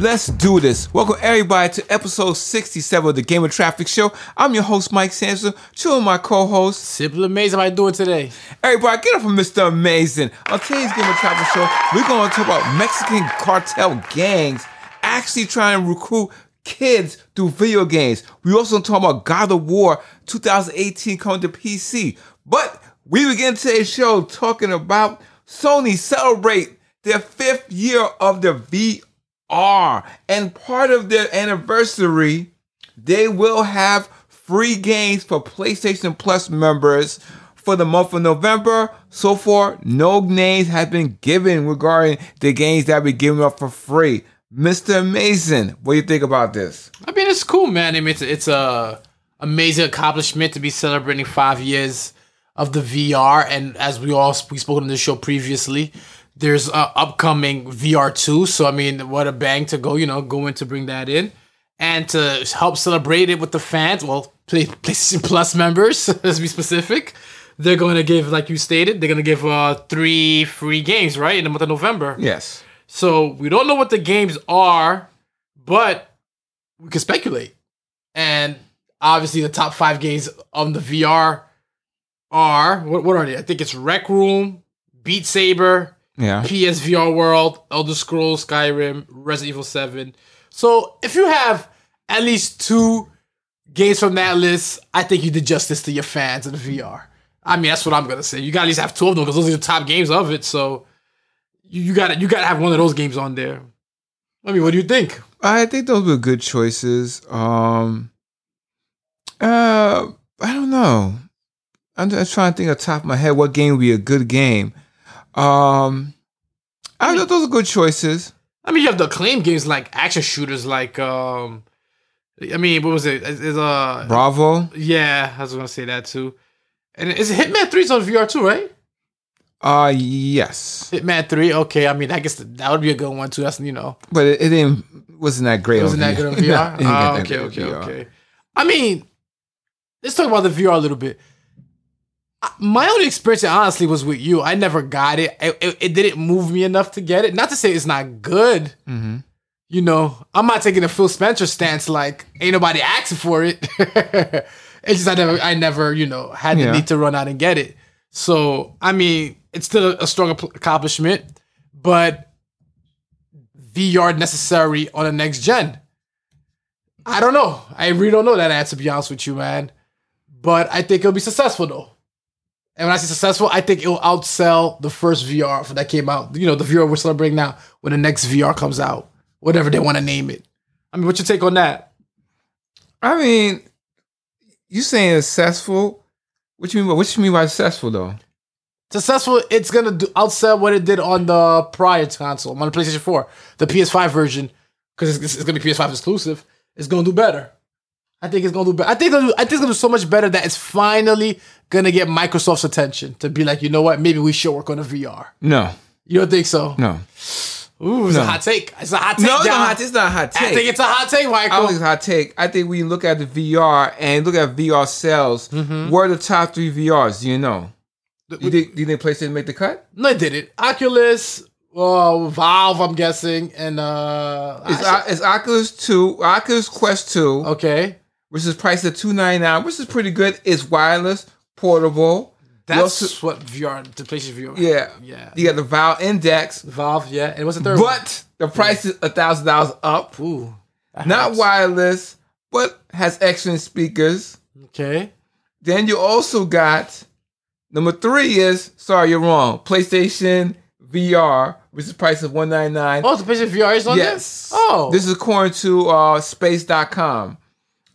Let's do this. Welcome everybody to episode 67 of the Game of Traffic Show. I'm your host, Mike Sanderson, chilling with my co-host. Simple amazing. How you doing today? Everybody, get up from Mr. Amazing. On today's Game of Traffic Show, we're going to talk about Mexican cartel gangs actually trying to recruit kids through video games. We also talk about God of War 2018 coming to PC. But we begin today's show talking about Sony celebrate their fifth year of the VR. And part of their anniversary, they will have free games for PlayStation Plus members for the month of November. So far, no names have been given regarding the games that be given up for free. Mr. Amazing, what do you think about this? I mean, it's cool, man. I mean, it's it's a amazing accomplishment to be celebrating five years of the VR. And as we all we spoke on the show previously, there's a upcoming VR two. So I mean, what a bang to go, you know, go in to bring that in and to help celebrate it with the fans. Well, Play, PlayStation Plus members, let's be specific. They're going to give, like you stated, they're going to give uh, three free games, right, in the month of November. Yes. So we don't know what the games are, but we can speculate. And obviously, the top five games on the VR are what, what are they? I think it's Rec Room, Beat Saber, Yeah. PSVR World, Elder Scrolls, Skyrim, Resident Evil 7. So if you have at least two games from that list, I think you did justice to your fans in the VR. I mean, that's what I'm gonna say. You gotta at least have two of them because those are the top games of it. So you, you gotta you gotta have one of those games on there. I mean, what do you think? I think those were good choices. Um, uh, I don't know. I'm just trying to think off the top of my head what game would be a good game. Um, I know those are good choices. I mean, you have the acclaimed games like action shooters, like um, I mean, what was it? Is uh, Bravo. yeah, I was gonna say that too. And is Hitman 3's on VR too, right? Uh, yes, Hitman 3, okay. I mean, I guess that would be a good one too. That's you know, but it, it didn't wasn't that great. wasn't on that good on VR. No, it that okay, okay, VR. okay. I mean, let's talk about the VR a little bit. My only experience, honestly, was with you. I never got it. It, it, it didn't move me enough to get it. Not to say it's not good. Mm-hmm. You know, I'm not taking a Phil Spencer stance. Like, ain't nobody asking for it. it's just I never, I never, you know, had the Yeah. need to run out and get it. So, I mean, it's still a strong accomplishment, but VR necessary on the next gen. I don't know. I really don't know that answer, to be honest with you, man. But I think it'll be successful though. And when I say successful, I think it'll outsell the first VR that came out. You know, the VR we're celebrating now when the next VR comes out, whatever they want to name it. I mean, what's your take on that? I mean, you saying successful? What you mean? by- What you mean by successful though? Successful, it's gonna do, outsell what it did on the prior console, on the PlayStation 4, the PS5 version, because it's, it's gonna be PS5 exclusive. It's gonna do better. I think it's gonna do better. I think do, I think it's gonna do so much better that it's finally gonna get Microsoft's attention to be like, you know what, maybe we should work on a VR. No, You don't think so? no, Ooh, it's No. a hot take. It's a hot take. no. It's not hot. It's not a hot take. I think it's a hot take, I Michael. don't think it's a hot take. I think we look at the VR and look at VR sales, Mm-hmm. what are the top three VRs? Do you know? You think, do you think PlayStation make the cut? no, it didn't. Oculus, uh, Valve, I'm guessing, and uh, It's, I- it's Oculus Two, Oculus Quest Two, okay. Which is priced at two ninety nine, which is pretty good. It's wireless, portable. That's also- what VR, the PlayStation VR. yeah, Yeah. You got the Valve Index, Valve, yeah. And what's the third one? but the price is a thousand dollars up. Ooh. Not hurts. wireless, but has excellent speakers. Okay. Then you also got number three is sorry, you're wrong. PlayStation VR, which is priced at one ninety nine. Oh, the PlayStation VR is on yes. there? Oh. This is according to uh, space.com.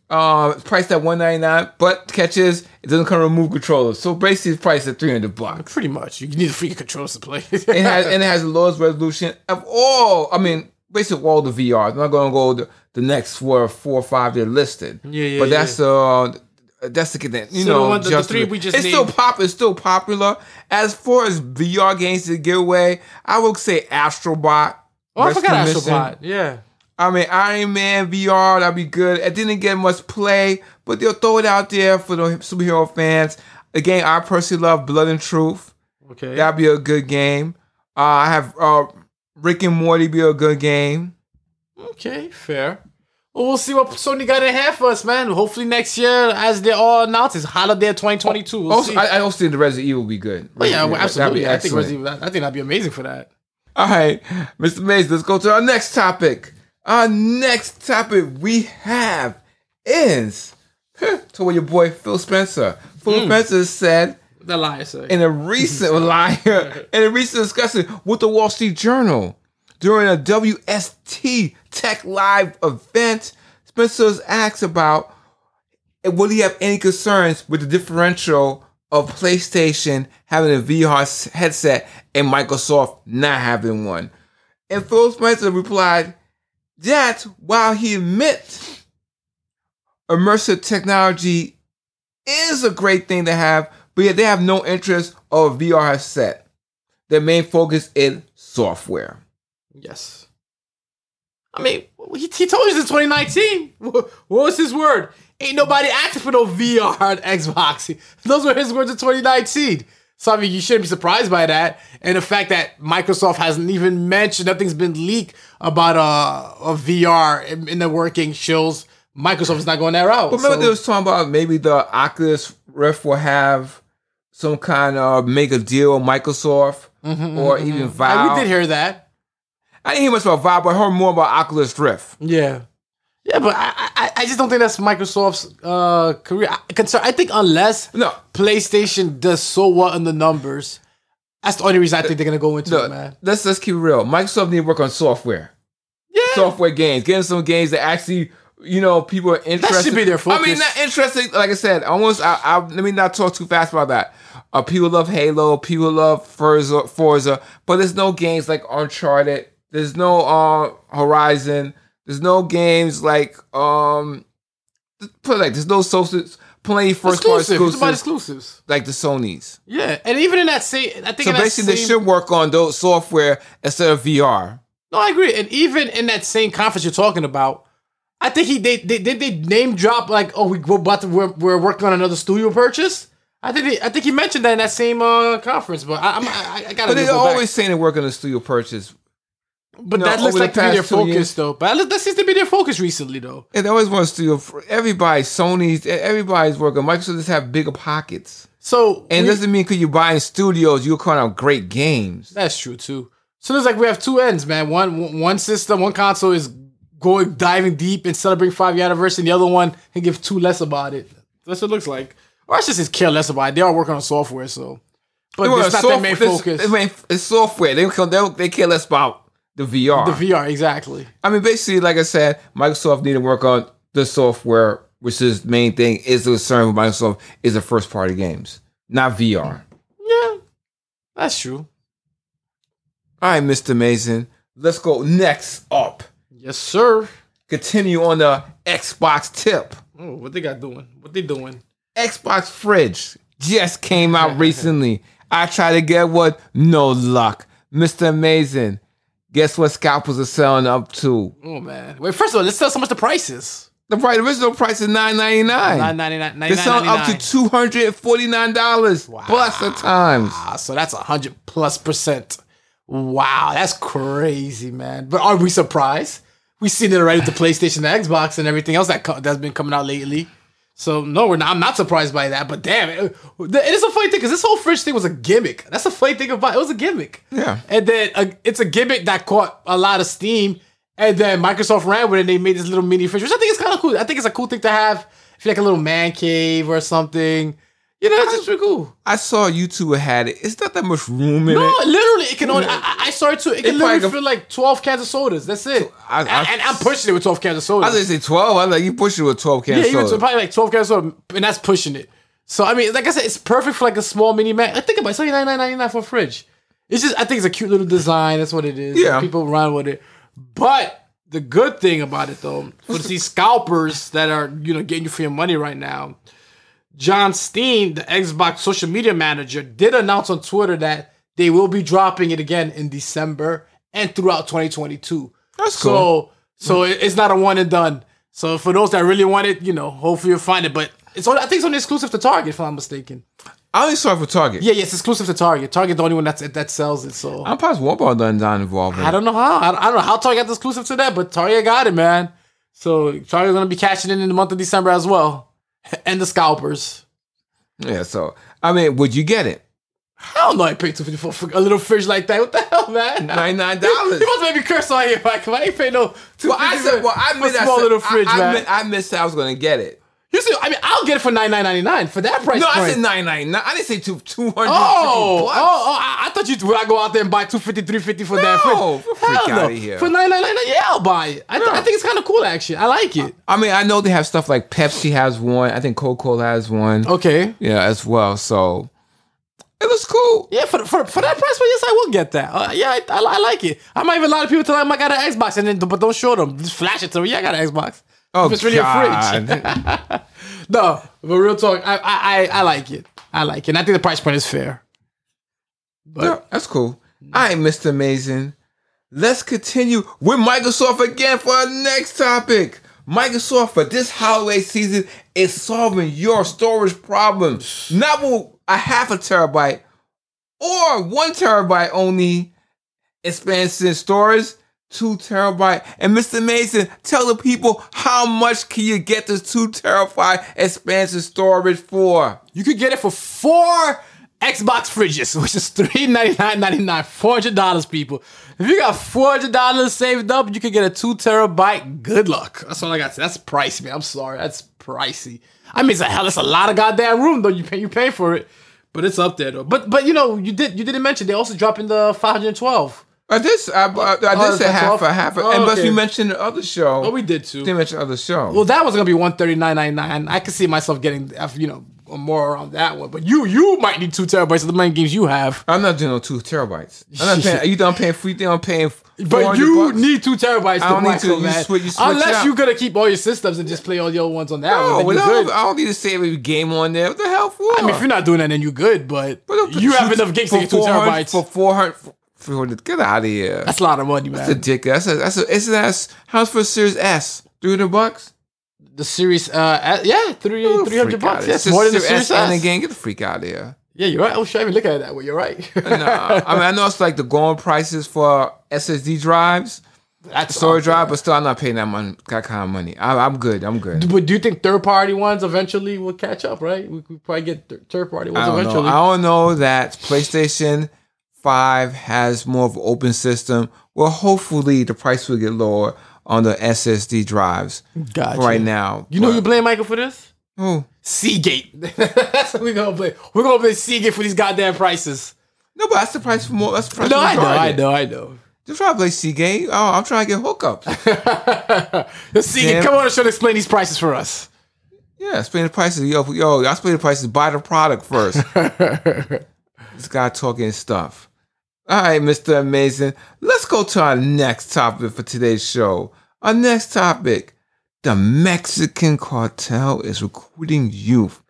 Uh, it's priced at one ninety nine, but catches it doesn't come remove controllers. So basically, it's priced at three hundred bucks. pretty much. You need a freaking controls to play. It has and it has the lowest resolution of all. I mean, basically all the VRs. I'm not going to go the, the next four, four or five they're listed. Yeah, yeah, But that's uh that's the thing. You So the know, one- the- the three we just it's still pop. It's still popular. As far as VR games to give away, I would say Astrobot. oh, I forgot. Astrobot. Yeah. I mean, Iron Man VR, that'd be good. It didn't get much play, but they'll throw it out there for the superhero fans. Again, I personally love Blood and Truth. Okay. That'd be a good game. Uh, I have uh, Rick and Morty be a good game. Okay, fair. Well, we'll see what Sony got in hand for us, man. Hopefully next year, as they all announced, it's holiday 2022. We'll Also, see. I, I also think the Resident Evil will be good. Oh, yeah, Evil, absolutely. I think. Resident Evil- I think that'd be amazing for that. All right, Mr. Mays, let's go to our next topic. Our next topic we have is to what your boy Phil Spencer. Phil Hmm. Spencer said The liar say. in a recent liar in a recent discussion with the Wall Street Journal during a WSJ Tech Live event. Spencer was asked about will he have any concerns with the differential of PlayStation having a VR headset and Microsoft not having one. And Phil Spencer replied that while he admits immersive technology is a great thing to have, but yet they have no interest of VR headset. Their main focus is software. Yes. I mean, he, he told us in 2019. What was his word? Ain't nobody asking for no VR on Xbox. Those were his words in 2019. So I mean, you shouldn't be surprised by that, and the fact that Microsoft hasn't even mentioned, nothing's been leaked about uh, a VR in, in the working shows Microsoft is not going that route. But remember, So- they was talking about maybe the Oculus Rift will have some kind of make a deal with Microsoft mm-hmm, or mm-hmm, even mm-hmm. And Valve. we did hear that. I didn't hear much about Valve, but I heard more about Oculus Rift. Yeah. Yeah, but I, I, I just don't think that's Microsoft's uh, career I- concern. I think unless No, PlayStation does so well in the numbers. That's the only reason I think they're gonna go into no it, man. let's let's keep it real. Microsoft need to work on software, Yeah, software games, getting some games that actually. You know, people are interested. That should be their focus. I mean, not interested. Like I said, almost. I, I let me not talk too fast about that. Uh, people love Halo. People love Forza. Forza, but there's no games like Uncharted. There's no uh, Horizon. There's no games like um. Put like there's no social. Plenty first party exclusive. About exclusives exclusives. like the Sony's. Yeah, and even in that same, I think So basically, they should work on those software instead of VR. No, I agree. And even in that same conference you're talking about, I think he they they did they name drop like, oh, we, we're about to we're, we're working on another studio purchase. I think they, I think he mentioned that in that same uh, conference, but I, I'm, I, I gotta. But they're go back. always saying they're working on a studio purchase. But no, that looks over the like to be their focus though. But that, that seems to be their focus recently though. And they always wants to. Uh, For everybody, Sony's, everybody's working. Microsoft just have bigger pockets. So And it we- doesn't mean because you're buying studios, you're calling out great games. That's true too. So it's like we have two ends, man. One one system, one console is going diving deep and celebrating five year anniversary, and the other one can give two less about it. That's what it looks like. Or it's just is care less about it. They are working on software, so but Well, it's not their main focus. It's, it's software. They, they, they care less about the VR. the VR, exactly. I mean, basically, like I said, Microsoft need to work on the software, which is the main thing. Is the concern with Microsoft is the first party games, not VR. Yeah, that's true. All right, Mr. Mason. Let's go next up. Yes, sir. Continue on the Xbox tip. Oh, what they got doing? What they doing? Xbox fridge just came out recently. I tried to get one, no luck. Mr. Amazing. Guess what scalpers are selling up to? Oh man. Wait, first of all, let's tell us how much the price is. The price, original price is nine ninety nine. Nine ninety nine. They're selling up to two hundred and forty nine dollars wow. plus the times. Ah, so that's a hundred plus percent. Wow, that's crazy, man. But are we surprised? We've seen it already with the PlayStation, the Xbox, and everything else that co- that's been coming out lately. So no, we're not. I'm not surprised by that. But damn, it, it is a funny thing because this whole fridge thing was a gimmick. That's a funny thing about it. It was a gimmick. Yeah. And then uh, it's a gimmick that caught a lot of steam. And then Microsoft ran with it and they made this little mini fridge, which I think is kind of cool. I think it's a cool thing to have. If you're like a little man cave or something. You know, it's just pretty cool. I saw you two had it. It's not that much room in No, it. No, literally, it can only. I, I- I saw it too. It can literally go- fill like twelve cans of sodas. That's it. I- and, I- and I'm pushing it with twelve cans of I sodas. was gonna say twelve. I was like, you push it with twelve yeah, cans. even soda. to probably like twelve cans of soda, and that's pushing it. So I mean, like I said, it's perfect for like a small mini man. I think about it, it's only nine nine ninety nine for a fridge. It's just, I think it's a cute little design. That's what it is. Yeah. people run with it. But the good thing about it though, for these scalpers that are you know getting you for your money right now, John Steen, the Xbox social media manager, did announce on Twitter that they will be dropping it again in December and throughout 2022. That's So, cool. so it- it's not a one and done. So for those that really want it, you know, hopefully you'll find it. But it's only, I think it's only exclusive to Target, if I'm not mistaken. I only saw it for Target. Yeah, yeah, it's exclusive to Target. Target the only one that's that sells it. So I'm probably Walmart done not involved in I don't know how. I, I don't know how Target got exclusive to that, but Target got it, man. So Target's gonna be cashing in in the month of December as well, and the scalpers. Yeah, so I mean, would you get it? Hell no, I paid two fifty for for a little fridge like that. What the hell, man? Ninety nine You dollars. must make me curse on here, Mike. I ain't pay no two Well, I said, well, I for a I small said- little fridge, I, I, man. meant, I missed I was gonna get it. You see, I mean, I'll get it for nine nine ninety nine for that price. No, I said nine ninety nine. I didn't say two two hundred. Oh, oh, oh, I, I thought you would I go out there and buy 250, 350 for that No, fridge. freak Hell no. outta here. For nine nine nine, yeah, I'll buy it. I, th- I think it's kind of cool, actually. I like it. I mean, I know they have stuff like Pepsi has one. I think Coca Cola has one. Okay. Yeah, as well. So it looks cool. Yeah, for, for, for that price, well, yes, I will get that. Uh, yeah, I, I, I like it. I might even a lot of people tell them I got an Xbox, and then but don't show them. Just flash it to me. Yeah, I got an Xbox. Oh, if it's really a fridge. God. No, but real talk, I, I I I like it. I like it. And I think the price point is fair. But Yeah, that's cool. All right, Mr. Amazing. Let's continue with Microsoft again for our next topic. Microsoft for this holiday season is solving your storage problems. Not with a half a terabyte or one terabyte only expansion storage, two terabyte. And Mr. Mason, tell the people how much can you get this two terabyte expansion storage for? you could get it for four Xbox fridges, which is three ninety nine ninety nine, four hundred dollars, people. If you got four hundred dollars saved up, you could get a two terabyte. Good luck. That's all I got to say. That's pricey, man. I'm sorry, that's pricey. I mean, it's a hell. It's a lot of goddamn room, though. You pay, you pay for it, but it's up there, though. But but you know, you did you didn't mention they also dropping the five hundred twelve. I did. I, I, I Oh, did say half 12? a half. A, Oh, and plus, okay. you mentioned the other show. Oh, we did too. didn't mention the other show. Well, that was gonna be one thirty nine ninety nine. I could see myself getting, uh, you know, more around that one. But you, you might need two terabytes of the main games you have. I'm not doing no two terabytes. I'm not paying. You done paying free thing? I'm paying. But you bucks. need two terabytes I don't need to. You switch- you switch Unless out. you're gonna keep all your systems and just play all your ones on that No, one, you're I don't, I don't need to save every game on there. What the hell for? I mean, if you're not doing that, then you're good. But, But you have enough gigs to get two terabytes. for 400. 400 get out of here. That's a lot of money, man. That's ridiculous. That's a, that's a, it's that's how's for Series S? 300 bucks? The series, uh, uh, yeah, three three hundred bucks. outta Yeah, more than the Series Series S and again, get the freak out of here. Yeah, you're right. Oh, I even look at it that way? You're right. Nah, I mean, I know it's like the going prices for SSD drives, That's storage up drive, but still, I'm not paying that money, that kind of money. I, I'm good. I'm good. But do you think third party ones eventually will catch up? Right? We could probably get th- third party ones I don't know. eventually. I don't know that PlayStation Five has more of an open system. Well, hopefully, the price will get lower on the SSD drives Gotcha. right now. You know But- you blame Michael for this? Who? Seagate. That's what we're gonna play. We're gonna play Seagate for these goddamn prices. No, but that's the price for more. That's the price. No, I know, I know, I know. Just try to play Seagate. Oh, I'm trying to get hookups. Seagate, come on and show explain these prices for us. yeah, explain the prices. Yo, yo, I explain the prices. Buy the product first. this guy talking stuff. All right, Mr. Amazing. Let's go to our next topic for today's show. Our next topic the Mexican cartel is recruiting youth.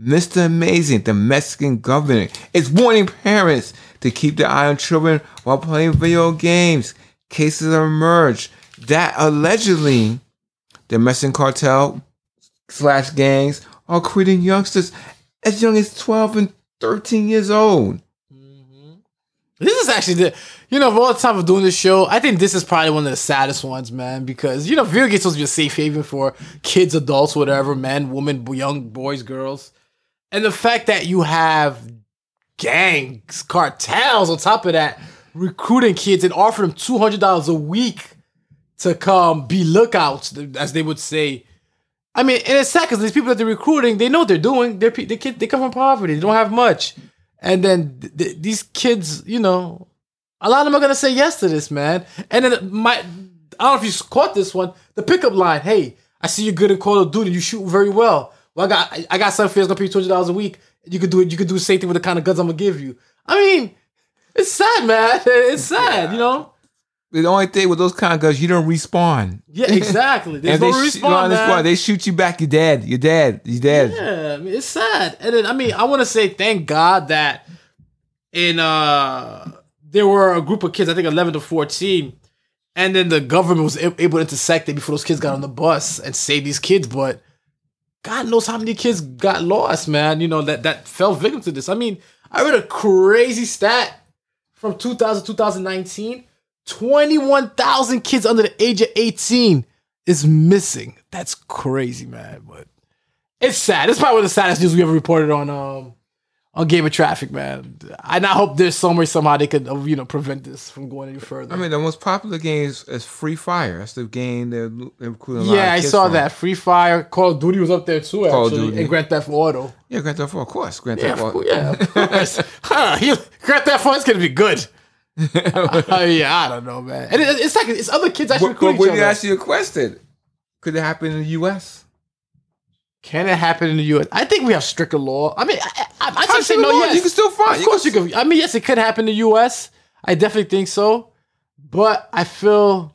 Mr. Amazing, the Mexican government is warning parents to keep their eye on children while playing video games. Cases have emerged that allegedly the Mexican cartel slash gangs are recruiting youngsters as young as 12 and 13 years old. This is actually the, you know, of all the time of doing this show, I think this is probably one of the saddest ones, man, because, you know, video games supposed to be a safe haven for kids, adults, whatever, men, women, young boys, girls. And the fact that you have gangs, cartels on top of that, recruiting kids and offering them $200 a week to come be lookouts, as they would say. I mean, and it's sad because these people that they're recruiting, they know what they're doing. They're, they kid, they come from poverty. They don't have much. And then th- th- these kids, you know, a lot of them are gonna say yes to this, man. And then my, I don't know if you caught this one, the pickup line. Hey, I see you're good at Call of Duty. You shoot very well. Well, I got, I- I got something. It's gonna pay you two hundred dollars a week. You could do it. You could do the same thing with the kind of guns I'm gonna give you. I mean, it's sad, man. It's sad, you know. The only thing with those kind of guns, you don't respawn. Yeah, exactly. There's no they, respawn, no, man. they shoot you back, you're dead. You're dead. You're dead. Yeah, I mean, it's sad. And then I mean, I want to say thank God that in uh there were a group of kids, I think 11 to 14, and then the government was able to intersect it before those kids got on the bus and save these kids, but God knows how many kids got lost, man. You know that that fell victim to this. I mean, I read a crazy stat from 2000 2019. 21,000 kids under the age of 18 is missing. That's crazy, man. But it's sad. It's probably one of the saddest news we ever reported on um on Game of Traffic, man. And I hope there's some way somehow they could you know prevent this from going any further. I mean, the most popular game is, is Free Fire. That's the game they're, they're recruiting. A lot yeah, I saw from. that. Free Fire, Call of Duty was up there too, Call of actually, Duty. and Grand Theft Auto. Yeah, Grand Theft Auto, of course. Grand Yeah, Theft Auto. yeah, of course. huh, he- Grand Theft Auto is gonna be good. Uh, yeah, I don't know, man. And it, it's like it's other kids actually But, when you ask you a question, could it happen in the U.S.? Can it happen in the U.S.? I think we have stricter law. I mean, I, I, I say no. law- Yes, You can still find. Of course, you can. I mean, yes, it could happen in the U.S. I definitely think so, but I feel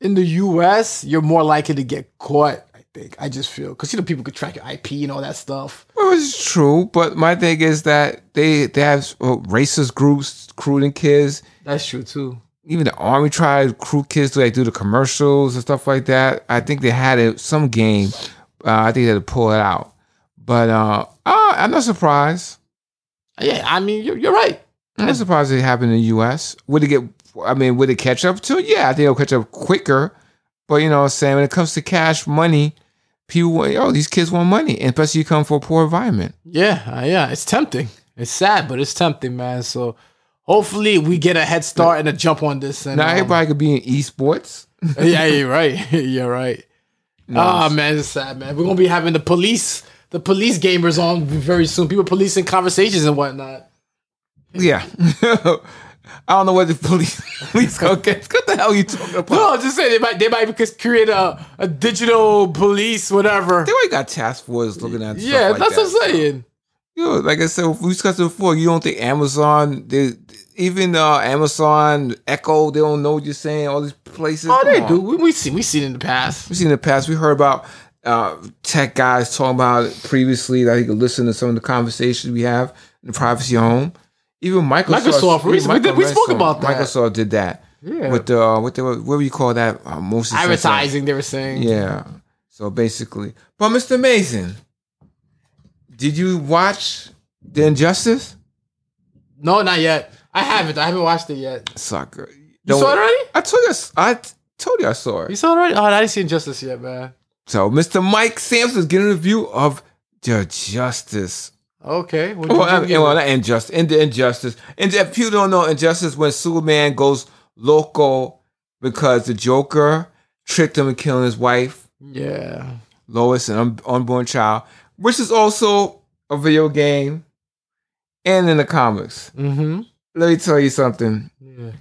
in the U.S. you're more likely to get caught. I. I just feel because you know people could track your IP and all that stuff. Well, it's true, but my thing is that they they have uh, racist groups recruiting kids. That's true too. Even the army tried to recruit kids to like do the commercials and stuff like that. I think they had it some game. Uh, I think they had to pull it out, but uh, uh, I'm not surprised. Yeah, I mean, you're, you're right. I'm not surprised it happened in the U.S. Would it get? I mean, would it catch up to? Yeah, I think it'll catch up quicker. But you know, what I'm saying when it comes to cash money, people, want- yo, these kids want money, and especially you come from a poor environment. Yeah, uh, yeah, it's tempting. It's sad, but it's tempting, man. So hopefully we get a head start and a jump on this. And Now um, everybody could be in esports. yeah, you're right. you're right. Ah, man, it's sad, man. We're gonna be having the police, the police gamers on very soon. People policing conversations and whatnot. Yeah. I don't know what the police police get. What the hell are you talking about? No, I'm just saying they might they might because create a, a digital police, whatever. They already got task force looking at stuff Yeah, like that's that. what I'm saying. You know, like I said, we discussed it before. You don't think Amazon, they, even uh, Amazon, Echo, they don't know what you're saying. All these places. Oh, Come they on. do. We we see we seen in the past. We've seen in the past. We heard about uh, tech guys talking about it previously that you could listen to some of the conversations we have in the privacy home. Even Microsoft. Microsoft, recently, we did- we spoke about that. Microsoft did that. Yeah. With the uh, what the what do you call that? Uh, most Advertising, they were saying. Yeah. So basically, but Mr. Mason, did you watch The Injustice? No, not yet. I haven't. I haven't watched it yet. Sucker. You saw it already? I told you. I told you I saw it. You saw it already? Oh, I didn't see Injustice yet, man. So Mr. Mike Sampson is getting a review of The Justice. Okay. Well, I mean, well, it? not injustice. In the injustice. And if you don't know injustice, when Superman goes local because the Joker tricked him in killing his wife, yeah. Lois, an un- unborn child, which is also a video game and in the comics. Mm-hmm. Let me tell you something. Yeah.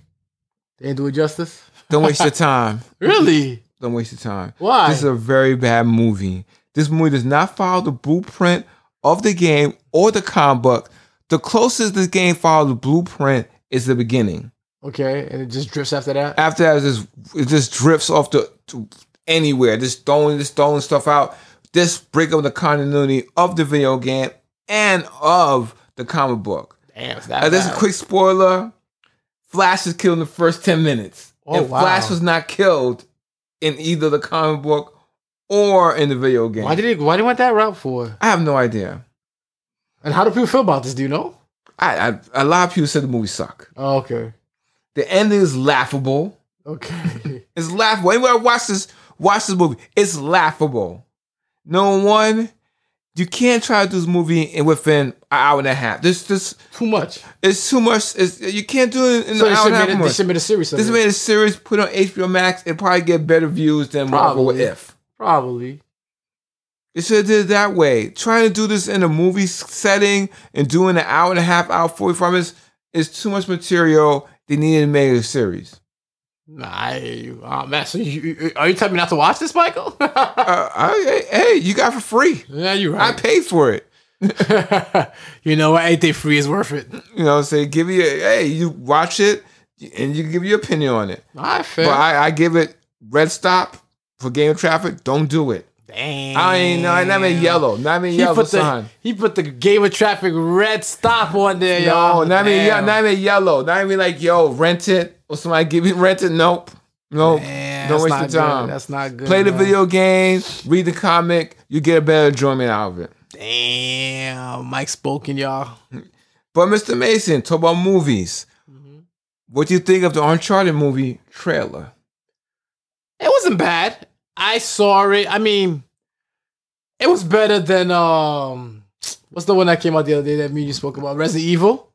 They ain't doing justice. Don't waste your time. Really? Don't waste your time. Why? This is a very bad movie. This movie does not follow the blueprint of the game or the comic book. The closest this game follows the blueprint is the beginning. okay, and it just drifts after that. After that, it just, it just drifts off to, to anywhere. Just throwing, just throwing stuff out. This break up the continuity of the video game and of the comic book. Damn, it's that Uh, there's a quick spoiler. Flash is killed in the first 10 minutes. Oh, and wow. Flash was not killed in either the comic book or in the video game. Why did he? Why did he went that route for? I have no idea. And how do people feel about this? Do you know? I, I a lot of people said the movie suck. Oh, okay. The ending is laughable. Okay. It's laughable. Anybody watch this watch this movie. It's laughable. No one, you can't try to do this movie in within an hour and a half. This this Too much. it's too much. It's, you can't do it in So an hour and a half. it, they should made a series. This made a series put on HBO Max. It'd probably get better views than Marvel Probably. If. Probably. They should have did it that way. Trying to do this in a movie setting and doing an hour and a half, hour forty five minutes is too much material. They needed to make a series. Nah, I. Oh man, so you, you- are you telling me not to watch this, Michael? Uh, I, hey, you got it for free. yeah, you're I paid for it. you know what? Anything free is worth it. You know, say give you a, hey, you watch it and you give your opinion on it. Right, fair. But I, I give it red stop for game traffic. Don't do it. Damn. I ain't no, not even yellow, not even He yellow put the sign. he put the game of traffic red stop on there, No, y'all. not even, yeah, not even yellow. Not even like yo, rent it or somebody give me rent it. Nope, nope. Man, Don't waste your good. time. That's not good. Play the man. video game, read the comic, you get a better enjoyment out of it. Damn, Mike spoken, y'all. But Mr. Mason, talk about movies. Mm-hmm. What do you think of the Uncharted movie trailer? It wasn't bad. I saw it. I mean, it was better than um, what's the one that came out the other day that me and you spoke about? Resident Evil.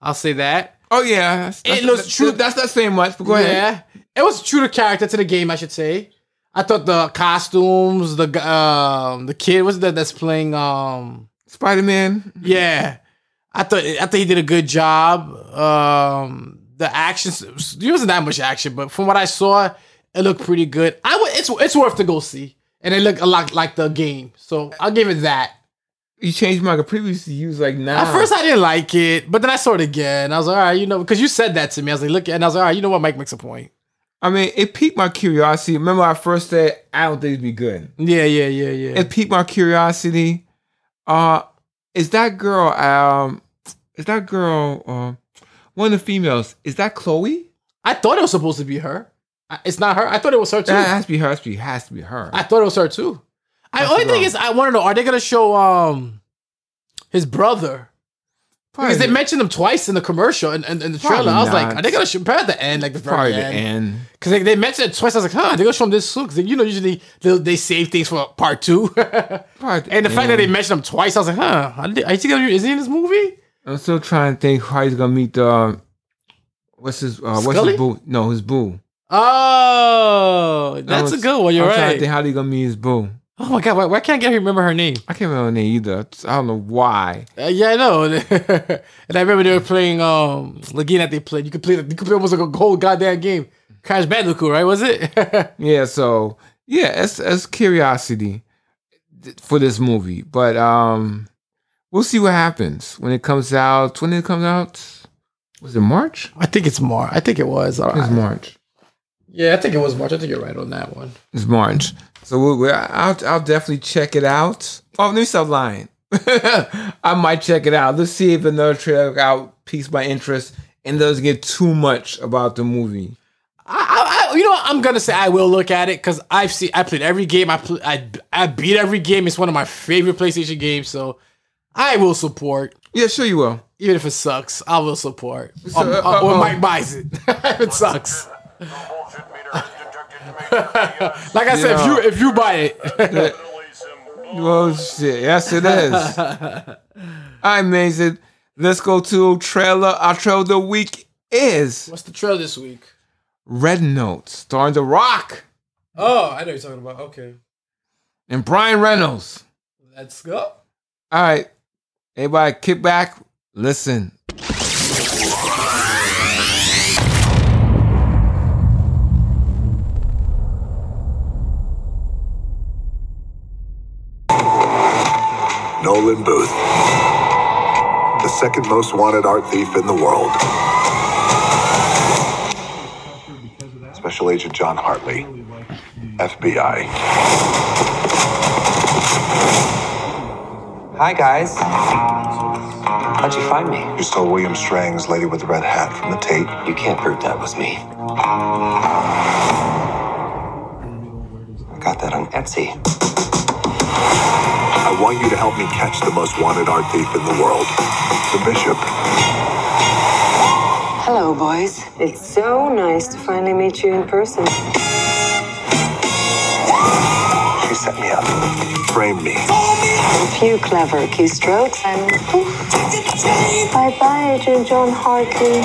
I'll say that. Oh yeah, that's, It that's, looks true. That's not saying much, but go ahead. Yeah, it was true to character to the game, I should say. I thought the costumes, the um, the kid was that that's playing um, Spider Man. yeah. I thought I thought he did a good job. Um, the actions there wasn't that much action, but from what I saw, it looked pretty good. I would it's it's worth to go see, and it looked a lot like the game, so I'll give it that. You changed my previously you was like now. At first, I didn't like it, but then I saw it again. I was like, all right, you know, because you said that to me. I was like, look, and I was like, all right, you know what, Mike makes a point. I mean, it piqued my curiosity. Remember, I first said I don't think it'd be good. Yeah, yeah, yeah, yeah. It piqued my curiosity. Uh, is that girl? Um, is that girl? Uh, one of the females? Is that Chloe? I thought it was supposed to be her. I- It's not her. I thought it was her too. That has to be her. Has to be, has to be her. I thought it was her too. I That's only thing is, I want to know: Are they gonna show um his brother? Probably Because they mentioned him twice in the commercial and in, in, the Probably trailer. I was like, are they gonna show probably at the end, like the probably very the end? end. Because they, they mentioned it twice. I was like, huh, they're gonna show him this soon. Because you know, usually they, they save things for part two. Probably the and the fact that they mentioned him twice, I was like, huh, are he, gonna, is he in this movie? I'm still trying to think how he's gonna meet the. What's his? Uh, what's his boo? No, his boo. Oh, that's a good one. You're I'm trying to right. think how they gonna meet his boo. Oh my god, why, why can't I remember her name? I can't remember her name either. I don't know why. Uh, yeah, I know. and I remember they were playing um the game that they played. You could play you could play almost like a whole goddamn game. Crash Bandicoot, right? Was it? Yeah, so yeah, it's it's curiosity for this movie, but um, we'll see what happens when it comes out. When it comes out, was it March? I think it's March. I think it was. It's. March. Yeah, I think it was March. I think you're right on that one. It's March. So we'll, we'll, I'll I'll definitely check it out. Oh, let me stop lying. I might check it out. Let's see if another trailer out piques my interest and doesn't get too much about the movie. I, I, you know, what? I'm gonna say I will look at it because I've seen, I played every game. I, pl- I, I beat every game. It's one of my favorite PlayStation games, so I will support, Yeah, sure you will. even if it sucks. I will support. So, Um, uh, uh, when uh, Mike buys it, if it sucks. Like I said, if you if you buy it, Oh shit! Yes, it is. All right, Mason. Let's go to trailer. Our trailer of the week is what's the trailer this week? Red Notice, starring The Rock Oh, I know you're talking about. Okay, and Ryan Reynolds. let's go. All right, everybody, kick back, listen. Nolan Booth, the second most wanted art thief in the world. Special Agent John Hartley, FBI. Hi, guys. How'd you find me? You stole William Strang's Lady with the Red Hat from the Tate. You can't prove that was me. I got that on Etsy. I want you to help me catch the most wanted art thief in the world, the Bishop. Hello, boys. It's so nice to finally meet you in person. She set me up, framed me. A few clever keystrokes and. Bye bye, Agent John Hartley.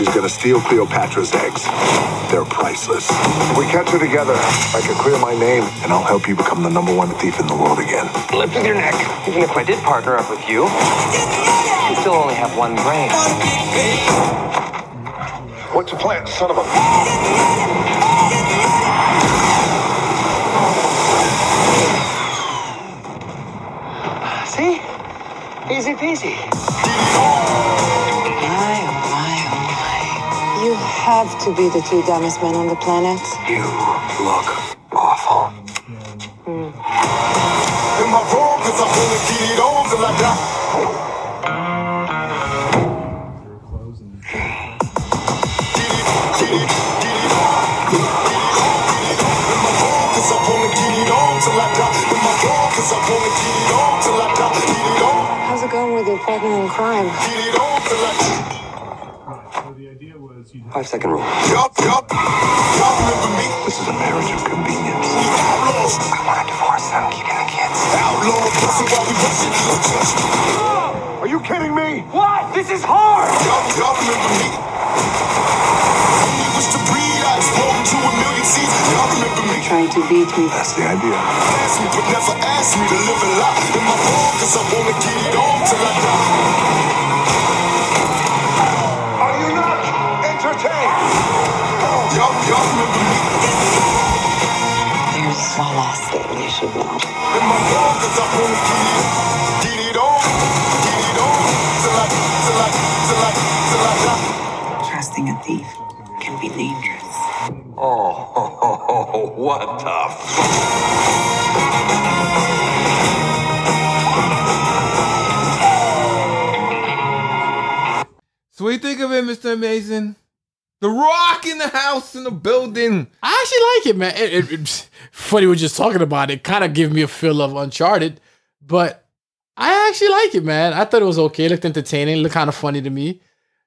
She's gonna steal Cleopatra's eggs. They're priceless. If we catch her together, I can clear my name, and I'll help you become the number one thief in the world again. Lift with your neck. Even if I did partner up with you, you still only have one brain. What's your plan, son of a? See? Easy peasy. have to be the two dumbest men on the planet. You look awful. Mm. Am I wrong? Cause I'm gonna get it on till I die. How's it going with your partner in crime? Five second rule. Yup, yup. Y'all remember me? This is a marriage of convenience. Outlaws. I want a divorce. I'm keeping the kids. Outlaw. Pussy while we rushing. Are you kidding me? What? This is hard. Y'all, y'all remember me? Only wish to breed. I explode to a million seeds. Y'all remember me? Try to beat me. That's the idea. Ask me, but never ask me to live a lie in my home, cause I wanna get it on till I die. I, till I, till I die. Trusting a thief can be dangerous. Oh, what the fuck? So what do you think of it, Mr. Amazing? The Rock in the house in the building. I actually like it, man. It, it, it's funny we're just talking about it. Kind of gave me a feel of Uncharted, but I actually like it, man. I thought it was okay. It looked entertaining. It looked kind of funny to me.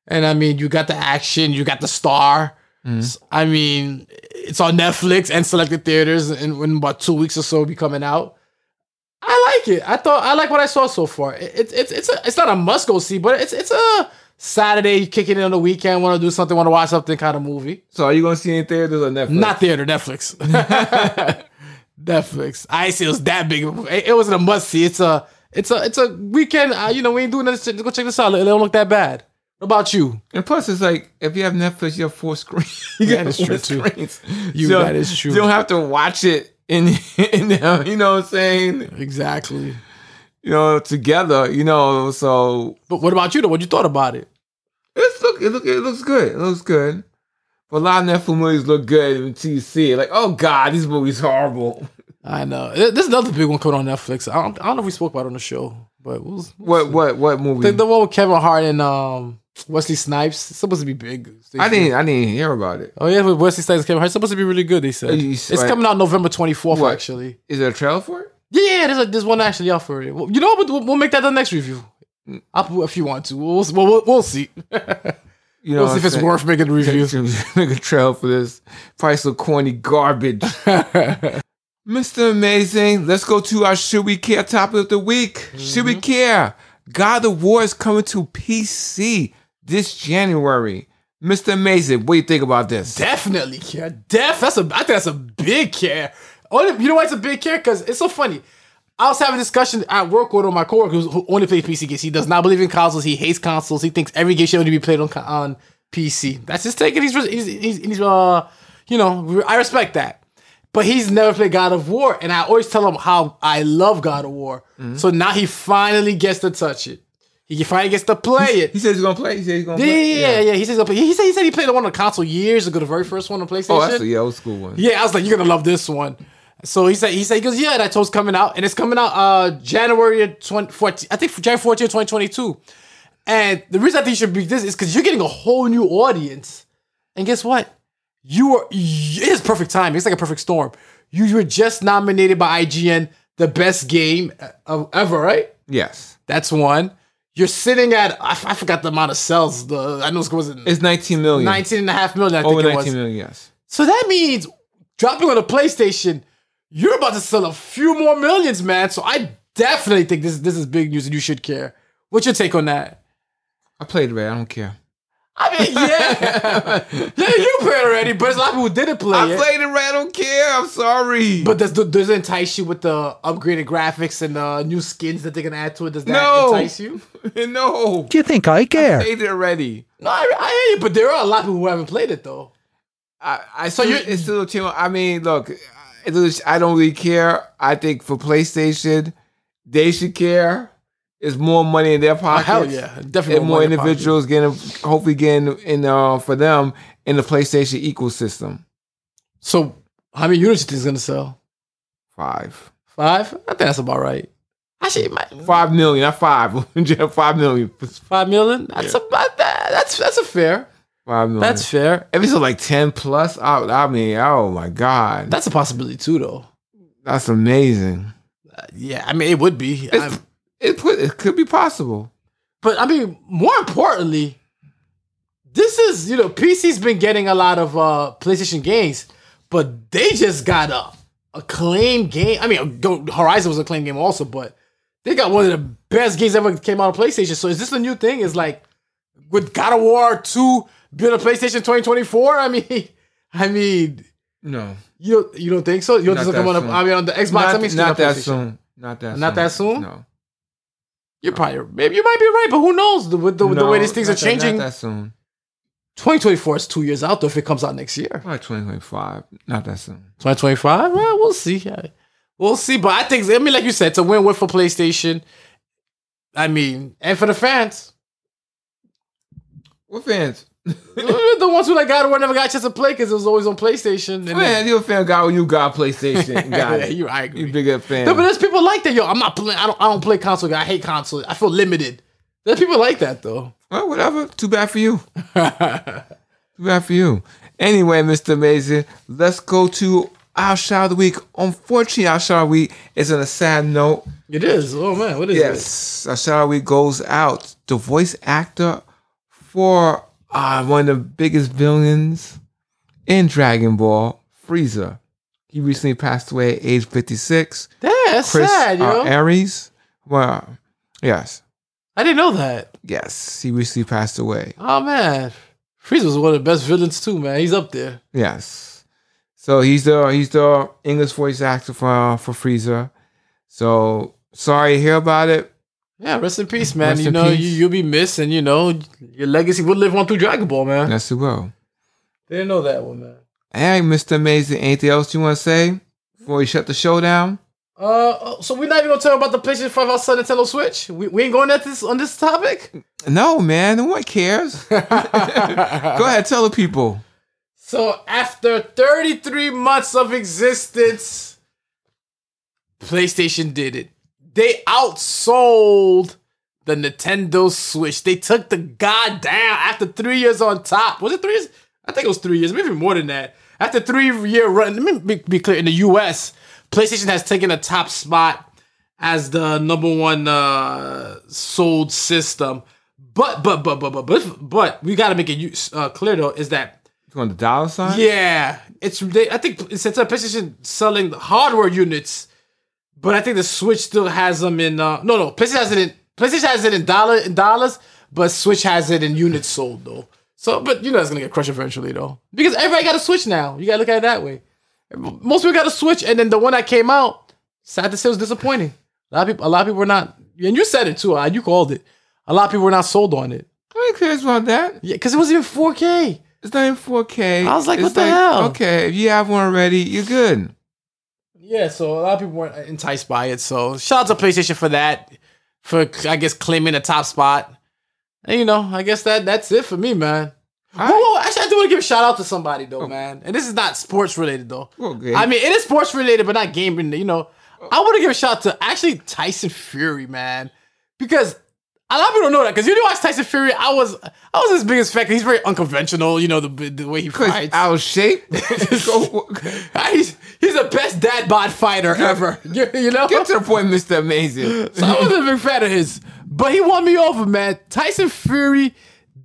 And I mean, you got the action, you got the star. Mm. I mean, it's on Netflix and selected theaters, and in about two weeks or so, be coming out. I like it. I thought I like what I saw so far. It, it, it's it's a, it's not a must go see, but it's it's a Saturday you kicking in on the weekend. Want to do something? Want to watch something? Kind of movie. So are you gonna see it in theaters or Netflix? Not theater, Netflix. Netflix. I see it was that big. It, it wasn't a must see. It's a it's a it's a weekend. Uh, you know, we ain't doing this. Shit. Go check this out. It don't look that bad. What about you? And plus, it's like if you have Netflix, you have four screens. you That got is true, too. You- So that is true. You don't have to watch it in, in the, you know what I'm saying? Exactly. You know, together. You know, so But what about you though? What you thought about it? it's look it look it looks good. It looks good. But a lot of Netflix movies look good until you see it. Like, oh god, these movies horrible. I know. Th- There's another big one coming on Netflix. I don't, I don't know if we spoke about it on the show, but we'll, What what what movie? the, the one with Kevin Hart and um, Wesley Snipes. It's supposed to be big. I didn't I didn't hear about it. Oh yeah, with Wesley Snipes and Kevin Hart. It's supposed to be really good. They said it's saw coming out November 24th. What? Actually, Is there a trailer for it? Yeah, yeah, there's, a, there's one actually out for it. Well, you know what? We'll, we'll make that the next review. I'll, if you want to, we'll we'll, we'll, see. You know We'll see if it's saying? worth making the review. Make a trail for this. Probably some corny garbage. Mr. Amazing, let's go to our Should We Care topic of the week. Should we mm-hmm. care? God of War is coming to PC this January. Mr. Amazing, what do you think about this? Definitely care. Def. That's a. I think that's a big care. Only, you know why it's a big care? Because it's so funny. I was having a discussion at work with one of my coworkers who only plays PC games. He does not believe in consoles. He hates consoles. He thinks every game should only be played on on PC. That's his take, and he's he's, he's, he's uh you know I respect that. But he's never played God of War, and I always tell him how I love God of War. So now he finally gets to touch it. He finally gets to play it. He says he's gonna play. He says he's gonna Yeah, play. yeah, yeah, yeah. He says he'll play- he said he said he played the one on the console years ago, the very first one on PlayStation. Oh, that's yeah, old school one. Yeah, I was like, you're gonna love this one. So he said, he said, he goes, yeah, that told's coming out, and it's coming out uh January 2014, I think January 14, 2022. And the reason I think you should be this is because you're getting a whole new audience. And guess what? You are it is perfect time. It's like a perfect storm. You were just nominated by IGN the best game of ever, right? Yes, That's one. You're sitting at I, forgot the amount of sales. The I know it wasn't. it's 19 million. 19 and a half million. I think Over it 19 was. million. Yes. So that means dropping on a PlayStation, you're about to sell a few more millions, man. So I definitely think this this is big news and you should care. What's your take on that? I played it. Right, I don't care. I mean, yeah, yeah, you played it already, but there's a lot of people who didn't play it. I it. played it. Right? I don't care. I'm sorry. but does does it entice you with the upgraded graphics and the new skins that they're gonna add to it? Does that No. entice you? no. Do you think I care? I played it already. No, I, I hear you, but there are a lot of people who haven't played it though. I, I So so you- you it's still a team. I mean, look, it is- I don't really care. I think for PlayStation, they should care. It's more money in their pockets. hell yeah. Definitely and more more money in individuals getting, hopefully getting in uh, for them in the PlayStation ecosystem. So how many units you think is gonna sell? Five, Five? I think that's about right. Actually, my, five million, not five. five million, five million. That's about that. That's that's a fair. That's fair. if it's like ten plus. I, I mean, oh my god, That's a possibility too, though. that's amazing. Yeah, I mean it would be. It put it could be possible. but I mean, more importantly, this is you know PC's been getting a lot of uh PlayStation games, but they just got a acclaimed game. I mean, Go- Horizon was a acclaimed game also, but they got one of the best games ever came out on PlayStation. So is this a new thing? Is like with God of War two being a PlayStation twenty twenty four? I mean, I mean, No, you don't you don't think so? You don't think that come on? I mean, on the Xbox. not, I mean, not that soon. Not that. Not soon. that soon? No. You're probably maybe you might be right, but who knows? The, with the, with the way these things are that- changing, Not that soon. 2024 is two years out though. If it comes out next year, Probably 2025. Not that soon. 2025, well, we'll see. We'll see. But I think I mean, like you said, it's a win-win for PlayStation. I mean, and for the fans, What fans? the ones who like God of War never got a chance to play because it was always on PlayStation. And then- Man, you a fan God? when you got PlayStation. Got yeah, you, I You agree. bigger fan. No, but there's people like that. Yo, I'm not playing. I don't. I don't play console. I hate console. I feel limited. There's people like that though. Well, whatever. Too bad for you. Too bad for you. Anyway, Mr. Amazing, let's go to our shout of the week. Unfortunately, our shout of the week is on a sad note. It is. Oh man, what is this? Yes, our shout of the week goes out. The voice actor for uh, one of the biggest villains in Dragon Ball, Frieza. He recently passed away at age 56. That's Chris sad, yo. uh, Ayres. Well, yes. I didn't know that. Yes, he recently passed away. Oh man, Frieza was one of the best villains too, man. He's up there. Yes. So he's the he's the English voice actor for for Frieza. So sorry to hear about it. Yeah, rest in peace, man. Rest you know, peace. you you'll be missed, and you know your legacy will live on through Dragon Ball, man. Yes, it will. Didn't know that one, man. Hey, Mr. Amazing, anything else you want to say before we shut the show down? Uh, so we're not even gonna talk about the PlayStation Five outside Nintendo Switch. We, we ain't going at this on this topic. No, man, no one cares. Go ahead, tell the people. So after 33 months of existence, PlayStation did it. They outsold the Nintendo Switch. They took the god down after three years on top. Was it three years? I think it was three years, maybe more than that. After three year run, let me be, clear. In the US, PlayStation has taken a top spot as the number one uh, sold system. But but but but but but but we got to make it uh, clear though is that want the dollar sign? yeah, it's they, I think since a PlayStation selling hardware units, but I think the Switch still has them in uh, no no PlayStation has it in PlayStation has it in dollar in dollars, but Switch has it in units sold though. So, but you know it's gonna get crushed eventually though, because everybody got a Switch now. You gotta look at it that way. Most people got a Switch, and then the one that came out, sad to say, was disappointing. A lot of people, a lot of people were not, and you said it too. Uh, you called it. A lot of people were not sold on it. Who cares about that? Yeah, because it wasn't even 4K. It's not in 4K. I was like, It's what the hell? Okay, if you have one already, you're good. Yeah, so a lot of people weren't enticed by it. So shout out to PlayStation for that, for I guess claiming the top spot. And you know, I guess that that's it for me, man. Whoa, whoa, actually, I do want to give a shout out to somebody though, oh. man. And this is not sports related though. Okay. I mean, it is sports related, but not gaming. You know, I want to give a shout out to actually Tyson Fury, man, because a lot of people don't know that. Because you watch Tyson Fury, I was I was his biggest fan. He's very unconventional. You know the the way he fights. out of shape. He's he's the best dad bod fighter ever. You, you know, Get to the point, Mr. Amazing. so I wasn't a big fan of his, but he won me over, man. Tyson Fury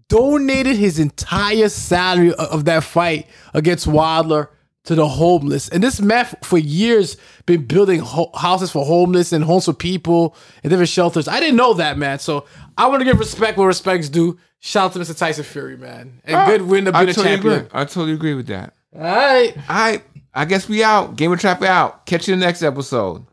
donated his entire salary o- of that fight against Wilder to the homeless, and this man for years been building ho- houses for homeless and homes for people and different shelters. I didn't know that, man. So I want to give respect where respect's due. Shout out to Mr. Tyson Fury, man, and ah, good win to I be a totally champion. agree. I totally agree with that. All right. All right. I guess we out. Game Gamer Trap out. Catch you in the next episode.